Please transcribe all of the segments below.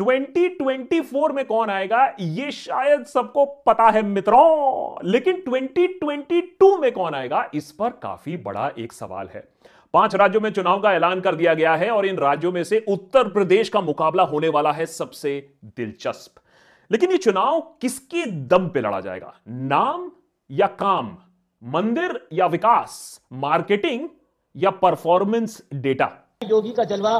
2024 में कौन आएगा? ये शायद सबको पता है, मित्रों। लेकिन 2022 में कौन आएगा? इस पर काफ़ी बड़ा एक सवाल है। पाँच राज्यों में चुनाव का ऐलान कर दिया गया है और इन राज्यों में से उत्तर प्रदेश का मुकाबला होने वाला है सबसे दिलचस्प। लेकिन ये चुनाव किसके दम पे लड़ा जाएगा? नाम या काम? मंदिर या विकास? मार्केटिंग या परफॉर्मेंस डेटा? योगी का जलवा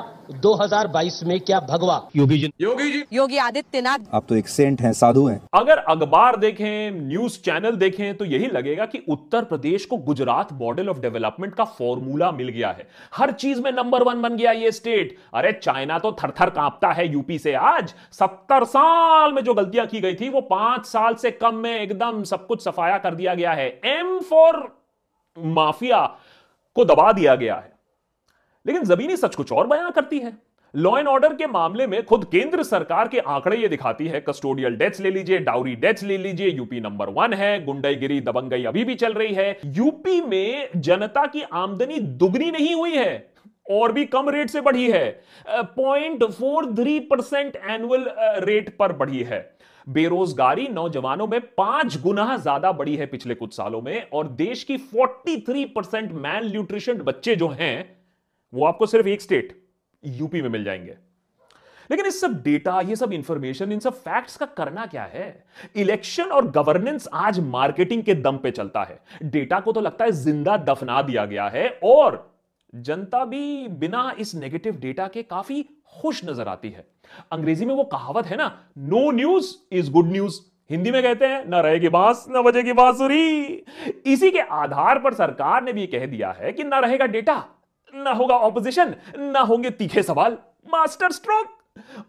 2022 में क्या भगवा? योगी जी। योगी जी। योगी आदित्यनाथ। आप तो एक सेंट हैं साधु हैं। अगर अखबार देखें न्यूज़ चैनल देखें तो यही लगेगा कि उत्तर प्रदेश को गुजरात मॉडल ऑफ़ डेवलपमेंट का फॉर्मूला मिल गया है। हर चीज़ में नंबर वन बन गया ये स्टेट। अरे चाइना तो थर थर कांपता है यूपी से आज। सत्तर साल में जो गलतियाँ की गई थी वो पाँच साल से कम में एकदम सब कुछ सफाया कर दिया गया है। एम फॉर माफिया को दबा दिया गया है। लेकिन जमीनी सच कुछ और बयां करती है। लॉ एंड ऑर्डर के मामले में खुद केंद्र सरकार के आंकड़े ये दिखाती है। कस्टोडियल डेथ्स ले लीजिए डाउरी डेथ्स ले लीजिए यूपी नंबर वन है गुंडाईगिरी दबंगई अभी भी चल रही है। यूपी में जनता की आमदनी दुगनी नहीं हुई है, और भी कम रेट से बढ़ी है। Point four three percent annual rate पर बढ़ी है। बेरोजगारी नौजवानों में पाँच गुना ज़्यादा बढ़ी है पिछले कुछ सालों में, और देश की 43 परसेंट मैल न्यूट्रिशन बच्चे जो हैं वो आपको सिर्फ़ एक स्टेट यूपी में मिल जाएँगे। लेकिन इस सब डेटा ये सब इंफॉर्मेशन इन सब फैक्ट्स का करना क्या है? इलेक्शन और गवर्नेंस आज मार्केटिंग के दम पे चलता है। डेटा को तो लगता है ज़िंदा दफना दिया गया है और जनता भी बिना इस नेगेटिव डेटा के काफ़ी खुश नज़र आती है। अंग्रेज़ी में वो कहावत है ना no news is good news Hindi में कहते हैं, ना रहेगी बाँस, ना बजेगी बांसुरी. इसी के आधार पर सरकार ने भी कह दिया है कि ना रहेगा डेटा ना होगा ऑपोजिशन ना होंगे तीखे सवाल। मास्टर स्ट्रोक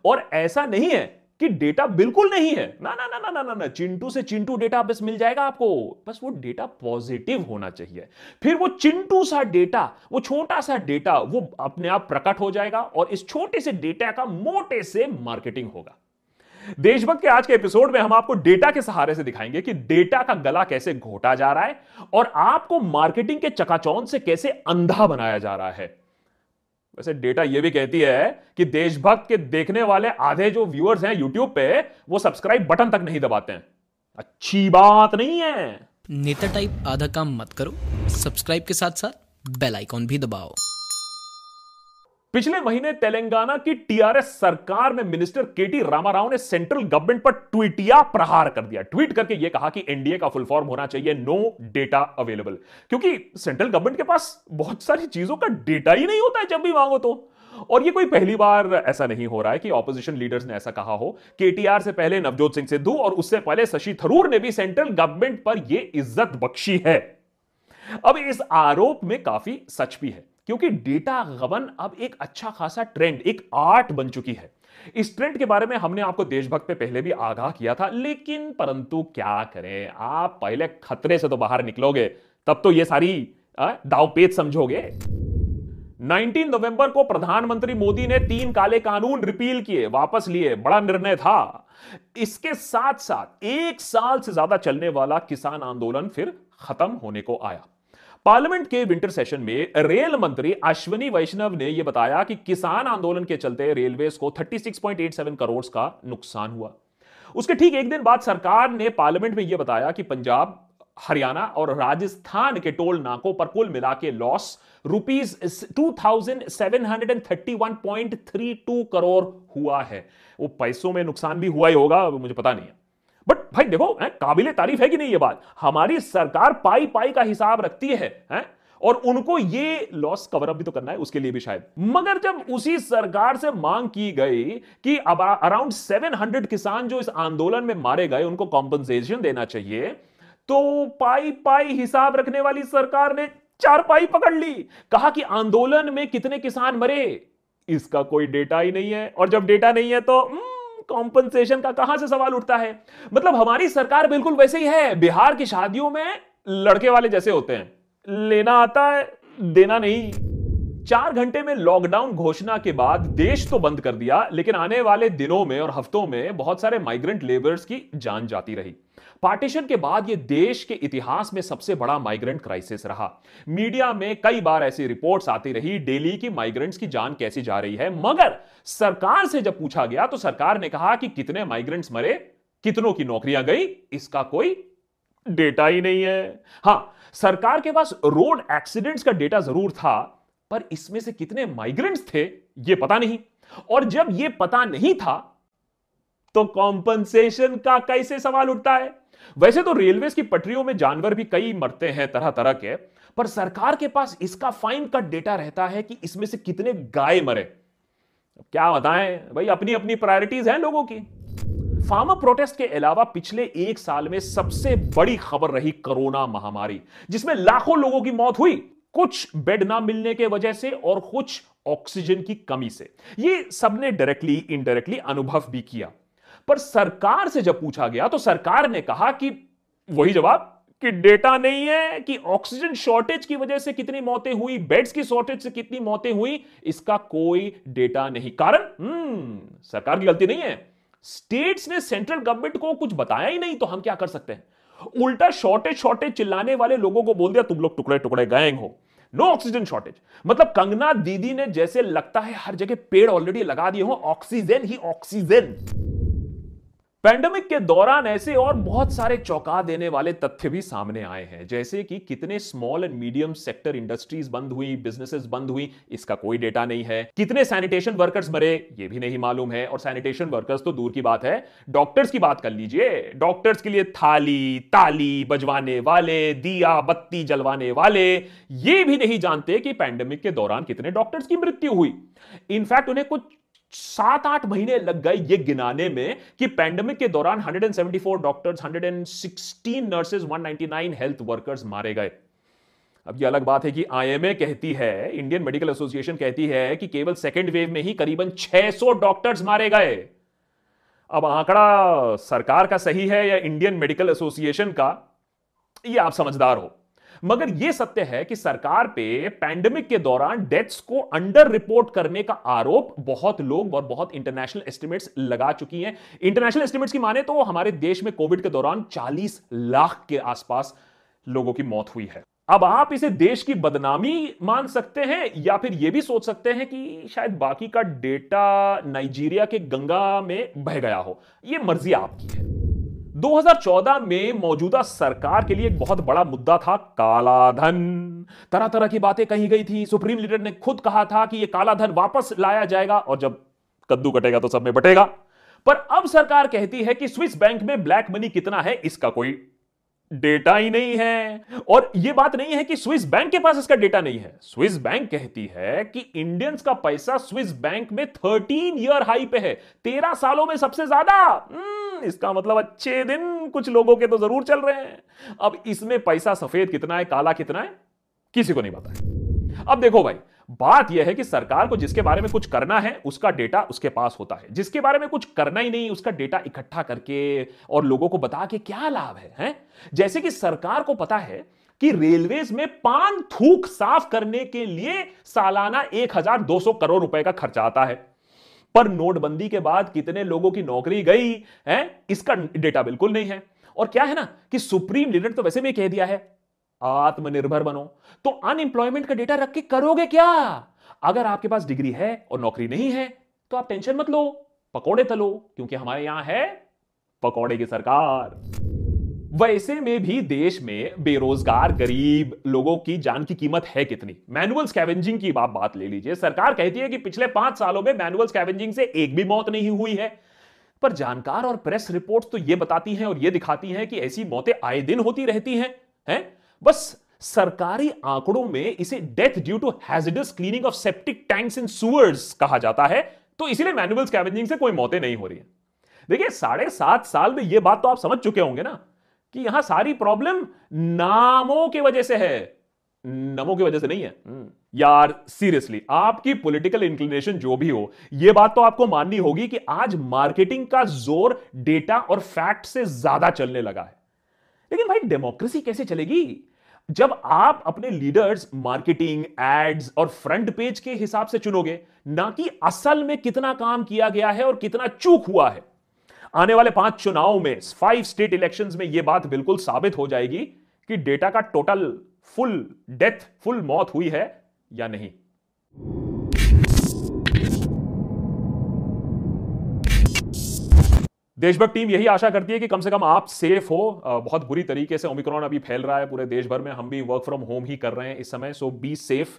और ऐसा नहीं है कि डेटा बिल्कुल नहीं है। ना ना ना ना ना ना ना, चिंटू से चिंटू डेटा बस मिल जाएगा आपको। बस वो डेटा पॉजिटिव होना चाहिए। फिर वो चिंटू सा डेटा वो छोटा सा डेटा वो अपने आप प्रकट हो जाएगा और इस छोटे से डेटा का मोटे से मार्केटिंग होगा। देशभक्त के आज के एपिसोड में हम आपको डेटा के सहारे से दिखाएँगे कि डेटा का गला कैसे घोटा जा रहा है और आपको मार्केटिंग के चकाचौंध से कैसे अंधा बनाया जा रहा है। वैसे डेटा यह भी कहती है कि देशभक्त के देखने वाले आधे जो व्यूअर्स हैं यूट्यूब पे, वो सब्सक्राइब बटन तक नहीं दबाते हैं। अच्छी बात नहीं है। नेता टाइप आधा काम मत करो। सब्सक्राइब के साथ साथ बेल आइकॉन भी दबाओ। पिछले महीने तेलंगाना की टीआरएस सरकार में मिनिस्टर केटी रामाराव ने सेंट्रल गवर्नमेंट पर ट्वीटिया प्रहार कर दिया। ट्वीट करके यह कहा कि एनडीए का फुल फॉर्म होना चाहिए, नो डेटा अवेलेबल। क्योंकि सेंट्रल गवर्नमेंट के पास बहुत सारी चीज़ों का डेटा ही नहीं होता है जब भी मांगो तो। और ये कोई पहली बार ऐसा नहीं हो रहा है कि ऑपोजिशन लीडर्स ने ऐसा कहा हो। केटीआर से पहले, नवजोत सिंह सिद्धू और उससे पहले शशि थरूर ने भी सेंट्रल गवर्नमेंट पर यह इज़्ज़त बख्शी है। अब इस आरोप में काफ़ी सच भी है। क्योंकि डेटा गबन अब एक अच्छा खासा ट्रेंड, एक आर्ट बन चुकी है। इस ट्रेंड के बारे में हमने आपको देशभक्त पे पहले भी आगाह किया था, लेकिन परंतु क्या करें? आप पहले खतरे से तो बाहर निकलोगे, तब तो ये सारी दावपेच समझोगे। 19 नवंबर को प्रधानमंत्री मोदी ने तीन काले कानून रिपील किए, वापस लिए, बड़ा निर्णय था। इसके साथ साथ एक साल से ज़्यादा चलने वाला किसान आंदोलन फिर खत्म होने को आया। पार्लियामेंट के विंटर सेशन में रेल मंत्री अश्विनी वैष्णव ने यह बताया कि किसान आंदोलन के चलते रेलवे को 36.87 करोड़ का नुकसान हुआ। उसके ठीक एक दिन बाद सरकार ने पार्लियामेंट में यह बताया कि पंजाब, हरियाणा और राजस्थान के टोल नाकों पर कुल मिला के loss rupees two thousand seven hundred and thirty one point three two crore हुआ है। वो पैसों में नुकसान भी हुआ ही होगा, मुझे पता नहीं है। बट भाई देखो काबिल तारीफ़ है कि नहीं ये बात? हमारी सरकार पाई पाई का हिसाब रखती है, है? और उनको ये लॉस कवर अप भी तो करना है उसके लिए भी शायद। मगर जब उसी सरकार से मांग की गई कि अब अराउंड 700 किसान जो इस आंदोलन में मारे गए उनको कॉम्पनसेशन देना चाहिए तो पाई पाई हिसाब रखने वाली सरकार ने चार पाई पकड़ ली। कहा कि आंदोलन में कितने किसान मरे इसका कोई डेटा ही नहीं है। और जब डेटा नहीं है तो कॉम्पनसेशन का कहाँ से सवाल उठता है? मतलब हमारी सरकार बिल्कुल वैसे ही है। बिहार की शादियों में लड़के वाले जैसे होते हैं। लेना आता है देना नहीं। चार घंटे में लॉकडाउन घोषणा के बाद देश तो बंद कर दिया, लेकिन आने वाले दिनों में और हफ्तों में बहुत सारे माइग्रेंट लेबर्स की जान जाती रही। पार्टीशन के बाद यह देश के इतिहास में सबसे बड़ा माइग्रेंट क्राइसिस रहा। मीडिया में कई बार ऐसी रिपोर्ट्स आती रही, डेली की माइग्रेंट्स की जान कैसी जा रही है? मगर सरकार से जब पूछा गया तो सरकार ने कहा कि कितने माइग्रेंट्स मरे, कितनों की नौकरियाँ गई, इसका कोई डेटा ही नहीं है। हाँ, सरकार के पास रोड एक्सीडेंट्स का डेटा ज़रूर था, पर इसमें से कितने माइग्रेंट्स थे यह पता नहीं। और जब यह पता नहीं था तो कॉम्पनसेशन का कैसे सवाल उठता है? वैसे तो रेलवे की पटरियों में जानवर भी कई मरते हैं तरह तरह के, पर सरकार के पास इसका फाइन कट डेटा रहता है कि इसमें से कितने गाय मरे। क्या बताएँ? भाई अपनी अपनी प्रायोरिटीज हैं लोगों की। फार्मर प्रोटेस्ट के अलावा पिछले एक साल में सबसे बड़ी खबर रही कोरोना महामारी, जिसमें लाखों लोगों की मौत हुई। कुछ बेड ना मिलने के वजह से और कुछ ऑक्सीजन की कमी से। ये सबने डायरेक्टली इनडायरेक्टली अनुभव भी किया। पर सरकार से जब पूछा गया तो सरकार ने कहा कि वही जवाब कि डेटा नहीं है कि ऑक्सीजन शॉर्टेज की वजह से कितनी मौतें हुई, बेड्स की शॉर्टेज से कितनी मौतें हुई, इसका कोई डेटा नहीं। कारण? हम्म सरकार की गलती नहीं है। स्टेट्स ने सेंट्रल गवर्नमेंट को कुछ बताया ही नहीं तो हम क्या कर सकते हैं? उल्टा शॉर्टेज शॉर्टेज चिल्लाने वाले लोगों को बोल दिया, तुम लोग टुकड़े टुकड़े गैंग हो। No oxygen shortage. मतलब कंगना दीदी ने जैसे लगता है हर जगह पेड़ ऑलरेडी लगा दिए हो, ऑक्सीजन ही ऑक्सीजन। पैंडमिक के दौरान ऐसे और बहुत सारे चौंका देने वाले तथ्य भी सामने आए हैं, जैसे कि कितने small and medium sector industries बंद हुई बिजनेसेस बंद हुई, इसका कोई डेटा नहीं है। कितने सैनिटेशन वर्कर्स मरे, ये भी नहीं मालूम है, और सैनिटेशन वर्कर्स तो दूर की बात है। डॉक्टर्स की बात कर लीजिए डॉक्टर्स के लिए थाली, ताली बजवाने वाले, दिया, बत्ती जलवाने वाले, ये भी नहीं जानते कि पैंडेमिक के दौरान कितने डॉक्टर्स की मृत्यु हुई। इनफैक्ट उन्हें कुछ सात आठ महीने लग गए ये गिनाने में कि पैंडमिक के दौरान 174 डॉक्टर्स 116 नर्सेज 199 हेल्थ वर्कर्स मारे गए। अब ये अलग बात है कि आईएमए कहती है इंडियन मेडिकल एसोसिएशन कहती है कि केवल सेकेंड वेव में ही करीबन 600 डॉक्टर्स मारे गए। अब आंकड़ा सरकार का सही है या इंडियन मेडिकल एसोसिएशन का? ये आप समझदार हो। मगर यह सत्य है कि सरकार पे पैंडेमिक के दौरान डेथ्स को अंडर रिपोर्ट करने का आरोप बहुत लोग और बहुत इंटरनेशनल एस्टिमेट्स लगा चुकी हैं। इंटरनेशनल एस्टिमेट्स की माने तो हमारे देश में कोविड के दौरान 40 लाख के आसपास लोगों की मौत हुई है। अब आप इसे देश की बदनामी मान सकते हैं या फिर यह भी सोच सकते हैं कि शायद बाकी का डेटा नाइजीरिया के गंगा में बह गया हो। यह मर्ज़ी आपकी है। 2014 में मौजूदा सरकार के लिए एक बहुत बड़ा मुद्दा था काला धन तरह तरह की बातें कही गई थी। सुप्रीम लीडर ने खुद कहा था कि यह काला धन वापस लाया जाएगा और जब कद्दू कटेगा तो सब में बटेगा। पर अब सरकार कहती है कि स्विस बैंक में ब्लैक मनी कितना है, इसका कोई डेटा ही नहीं है। और यह बात नहीं है कि स्विस बैंक के पास इसका डेटा नहीं है। स्विस बैंक कहती है कि इंडियंस का पैसा स्विस बैंक में थर्टीन ईयर हाई पे है। तेरह सालों में सबसे ज़्यादा। हम्म, इसका मतलब अच्छे दिन कुछ लोगों के तो ज़रूर चल रहे हैं। अब इसमें पैसा सफ़ेद कितना है काला कितना है किसी को नहीं पता। है अब देखो भाई बात यह है कि सरकार को जिसके बारे में कुछ करना है उसका डेटा उसके पास होता है। जिसके बारे में कुछ करना ही नहीं उसका डेटा इकट्ठा करके और लोगों को बता के क्या लाभ है, है? जैसे कि सरकार को पता है कि रेलवेज में पान थूक साफ़ करने के लिए सालाना 1200 करोड़ रुपए का खर्चा आता है। पर नोटबंदी के बाद कितने लोगों की नौकरी गई है? इसका डेटा बिल्कुल नहीं है। और क्या है ना कि सुप्रीम लीडर तो वैसे भी कह दिया है आत्मनिर्भर बनो। तो अनएम्प्लॉयमेंट का डेटा रख के करोगे क्या? अगर आपके पास डिग्री है और नौकरी नहीं है तो आप टेंशन मत लो, पकोड़े तलो, क्योंकि हमारे यहाँ है पकोड़े की सरकार। वैसे में भी देश में बेरोजगार, गरीब लोगों की जान की कीमत है कितनी? मैनुअल स्कैवेंजिंग की आप बात ले लीजिए। सरकार कहती है कि पिछले पाँच सालों में मैनुअल स्कैवेंजिंग से एक भी मौत नहीं हुई है। पर जानकार और प्रेस रिपोर्ट्स तो यह बताती हैं और यह दिखाती हैं कि ऐसी मौतें आए दिन होती रहती हैं हैं? बस सरकारी आंकड़ों में इसे death due to hazardous cleaning of septic tanks in sewers कहा जाता है। तो इसीलिए मैनुअल स्कैवेंजिंग से कोई मौतें नहीं हो रही है। देखिए साढ़े सात साल में यह बात तो आप समझ चुके होंगे ना कि यहाँ सारी प्रॉब्लम नामों की वजह से है। नमों की वजह से नहीं है। हम्म। यार सीरियसली आपकी पॉलिटिकल इंक्लिनेशन जो भी हो यह बात तो आपको माननी होगी कि आज मार्केटिंग का ज़ोर डेटा और फैक्ट से ज़्यादा चलने लगा है। लेकिन भाई डेमोक्रेसी कैसे चलेगी? जब आप अपने लीडर्स मार्केटिंग एड्स और फ्रंट पेज के हिसाब से चुनोगे, ना कि असल में कितना काम किया गया है और कितना चूक हुआ है। आने वाले पाँच चुनाव में फाइव स्टेट इलेक्शंस में यह बात बिल्कुल साबित हो जाएगी कि डेटा का टोटल फुल डेथ फुल मौत हुई है या नहीं। देशभक्त टीम यही आशा करती है कि कम से कम आप सेफ़ हो। बहुत बुरी तरीके से ओमिक्रॉन अभी फैल रहा है पूरे देश भर में। हम भी वर्क फ्रॉम होम ही कर रहे हैं इस समय सो बी सेफ़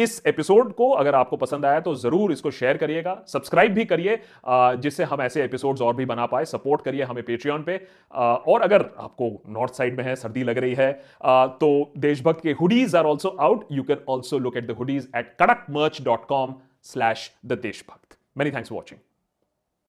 इस एपिसोड को अगर आपको पसंद आया तो ज़रूर इसको शेयर करिएगा सब्सक्राइब भी करिए जिससे हम ऐसे एपिसोड्स और भी बना पाए। सपोर्ट करिए हमें पेट्रियन पे। और अगर आपको नॉर्थ साइड में है, सर्दी लग रही है तो देशभक्त के hoodies are also out you can also look at the hoodies at Kadak merch dot com slash the Deshbhakt many thanks for watching